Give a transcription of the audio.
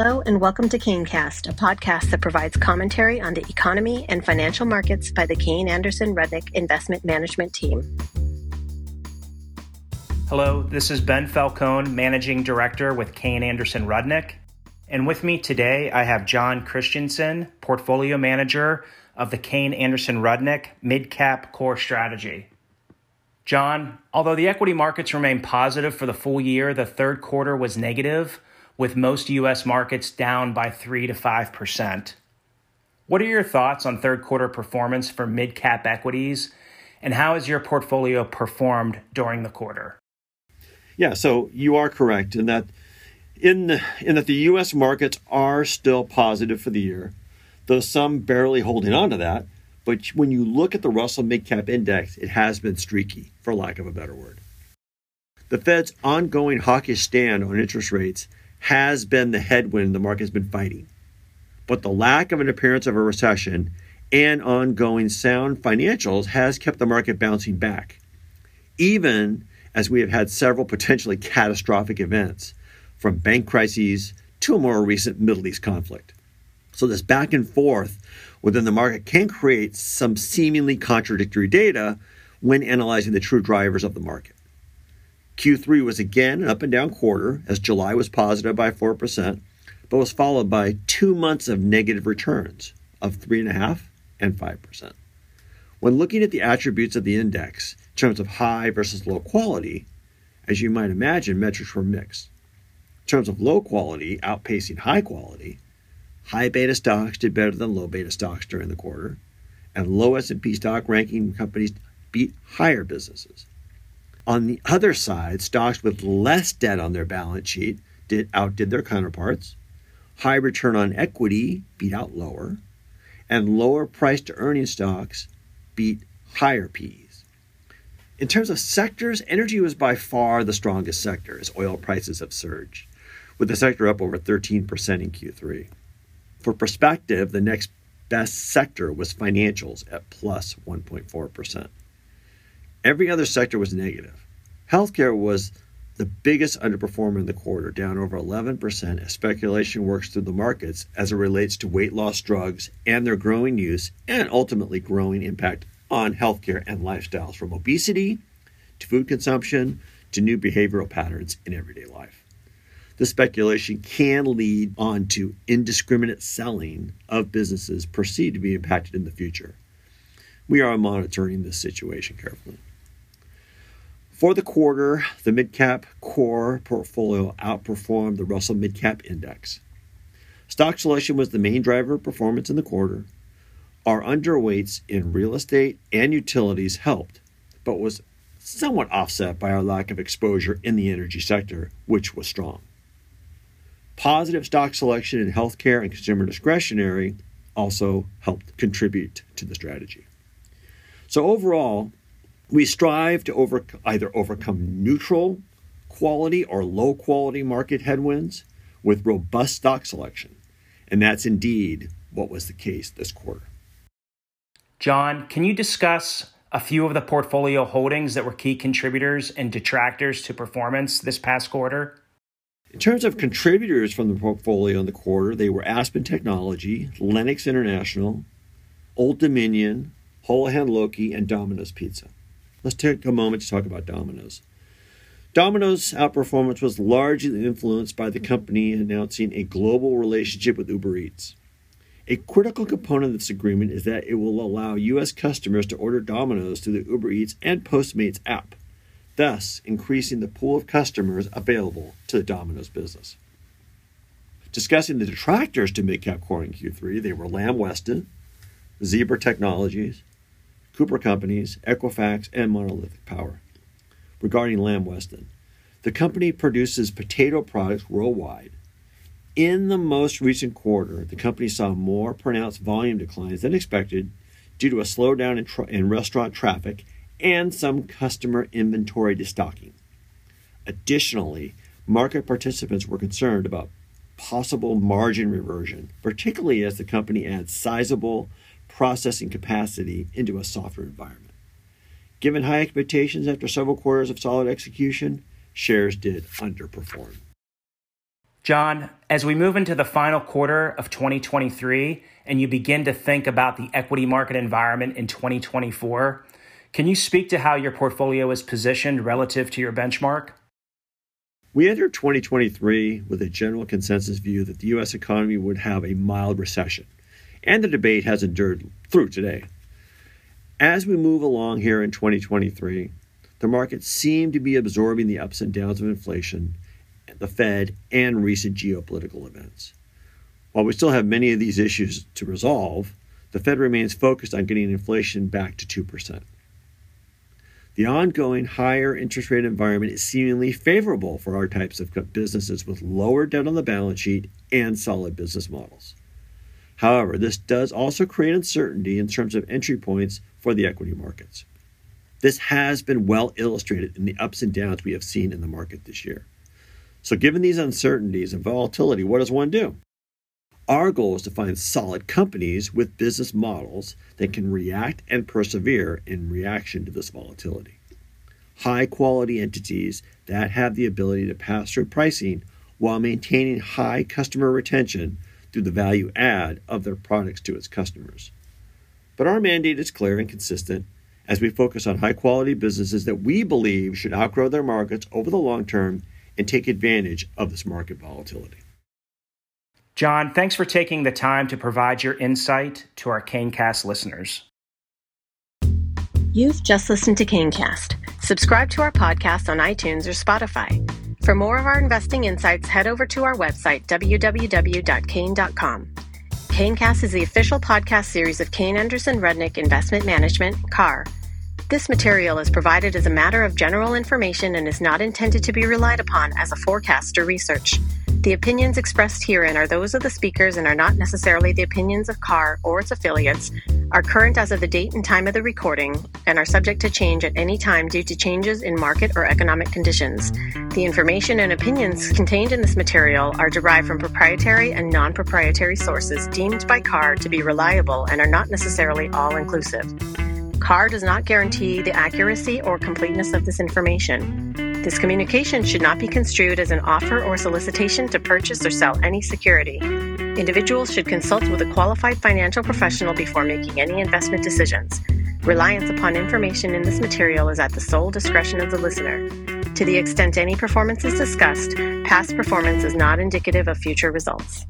Hello, and welcome to KayneCast, a podcast that provides commentary on the economy and financial markets by the Kayne Anderson Rudnick Investment Management Team. Hello, this is Ben Falcone, Managing Director with Kayne Anderson Rudnick. And with me today, I have Jon Christensen, Portfolio Manager of the Kayne Anderson Rudnick Mid Cap Core Strategy. Jon, although the equity markets remain positive for the full year, the third quarter was negative with most US markets down by 3 to 5%. What are your thoughts on third quarter performance for mid cap equities, and how has your portfolio performed during the quarter? Yeah, so you are correct in that in, the, in that the US markets are still positive for the year, though some barely holding on to that. But when you look at the Russell Mid Cap Index, it has been streaky, for lack of a better word. The Fed's ongoing hawkish stand on interest rates has been the headwind the market has been fighting. But the lack of an appearance of a recession and ongoing sound financials has kept the market bouncing back, even as we have had several potentially catastrophic events, from bank crises to a more recent Middle East conflict. So, this back and forth within the market can create some seemingly contradictory data when analyzing the true drivers of the market. Q3 was again an up and down quarter, as July was positive by 4%, but was followed by two months of negative returns of 3.5 and 5%. When looking at the attributes of the index in terms of high versus low quality, as you might imagine, metrics were mixed. In terms of low quality outpacing high quality, high beta stocks did better than low beta stocks during the quarter, and low S&P stock ranking companies beat higher businesses. On the other side, stocks with less debt on their balance sheet did outdid their counterparts. High return on equity beat out lower, and lower price to earnings stocks beat higher P's. In terms of sectors, energy was by far the strongest sector as oil prices have surged, with the sector up over 13% in Q3. For perspective, the next best sector was financials at plus 1.4%. Every other sector was negative. Healthcare was the biggest underperformer in the quarter, down over 11% as speculation works through the markets as it relates to weight loss drugs and their growing use and ultimately growing impact on healthcare and lifestyles from obesity to food consumption to new behavioral patterns in everyday life. This speculation can lead on to indiscriminate selling of businesses perceived to be impacted in the future. We are monitoring this situation carefully. For the quarter, the midcap core portfolio outperformed the Russell Midcap Index. Stock selection was the main driver of performance in the quarter. Our underweights in real estate and utilities helped, but was somewhat offset by our lack of exposure in the energy sector, which was strong. Positive stock selection in healthcare and consumer discretionary also helped contribute to the strategy. So, overall, we strive to over, either overcome neutral quality or low quality market headwinds with robust stock selection. And that's indeed what was the case this quarter. Jon, can you discuss a few of the portfolio holdings that were key contributors and detractors to performance this past quarter? In terms of contributors from the portfolio in the quarter, they were Aspen Technology, Lennox International, Old Dominion, Houlihan Lokey, and Domino's Pizza. Let's take a moment to talk about Domino's. Domino's outperformance was largely influenced by the company announcing a global relationship with Uber Eats. A critical component of this agreement is that it will allow U.S. customers to order Domino's through the Uber Eats and Postmates app, thus increasing the pool of customers available to the Domino's business. Discussing the detractors to Midcap Core in Q3, they were Lamb Weston, Zebra Technologies, Cooper Companies, Equifax, and Monolithic Power. Regarding Lamb Weston, the company produces potato products worldwide. In the most recent quarter, the company saw more pronounced volume declines than expected due to a slowdown in, tra- in restaurant traffic and some customer inventory destocking. Additionally, market participants were concerned about possible margin reversion, particularly as the company adds sizable processing capacity into a softer environment. Given high expectations after several quarters of solid execution, shares did underperform. Jon, as we move into the final quarter of 2023 and you begin to think about the equity market environment in 2024, can you speak to how your portfolio is positioned relative to your benchmark? We entered 2023 with a general consensus view that the U.S. economy would have a mild recession, and the debate has endured through today. As we move along here in 2023, the markets seem to be absorbing the ups and downs of inflation, the Fed, and recent geopolitical events. While we still have many of these issues to resolve, the Fed remains focused on getting inflation back to 2%. The ongoing higher interest rate environment is seemingly favorable for our types of businesses with lower debt on the balance sheet and solid business models. However, this does also create uncertainty in terms of entry points for the equity markets. This has been well illustrated in the ups and downs we have seen in the market this year. So, given these uncertainties and volatility, what does one do? Our goal is to find solid companies with business models that can react and persevere in reaction to this volatility. High quality entities that have the ability to pass through pricing while maintaining high customer retention through the value add of their products to its customers. But our mandate is clear and consistent as we focus on high quality businesses that we believe should outgrow their markets over the long term and take advantage of this market volatility. Jon, thanks for taking the time to provide your insight to our KayneCast listeners. You've just listened to KayneCast. Subscribe to our podcast on iTunes or Spotify. For more of our investing insights, head over to our website, www.kayne.com. KayneCast is the official podcast series of Kayne Anderson Rudnick Investment Management, KAR. This material is provided as a matter of general information and is not intended to be relied upon as a forecast or research. The opinions expressed herein are those of the speakers and are not necessarily the opinions of KAR or its affiliates, are current as of the date and time of the recording, and are subject to change at any time due to changes in market or economic conditions. The information and opinions contained in this material are derived from proprietary and non proprietary sources deemed by KAR to be reliable and are not necessarily all inclusive. KAR does not guarantee the accuracy or completeness of this information. This communication should not be construed as an offer or solicitation to purchase or sell any security. Individuals should consult with a qualified financial professional before making any investment decisions. Reliance upon information in this material is at the sole discretion of the listener. To the extent any performance is discussed, past performance is not indicative of future results.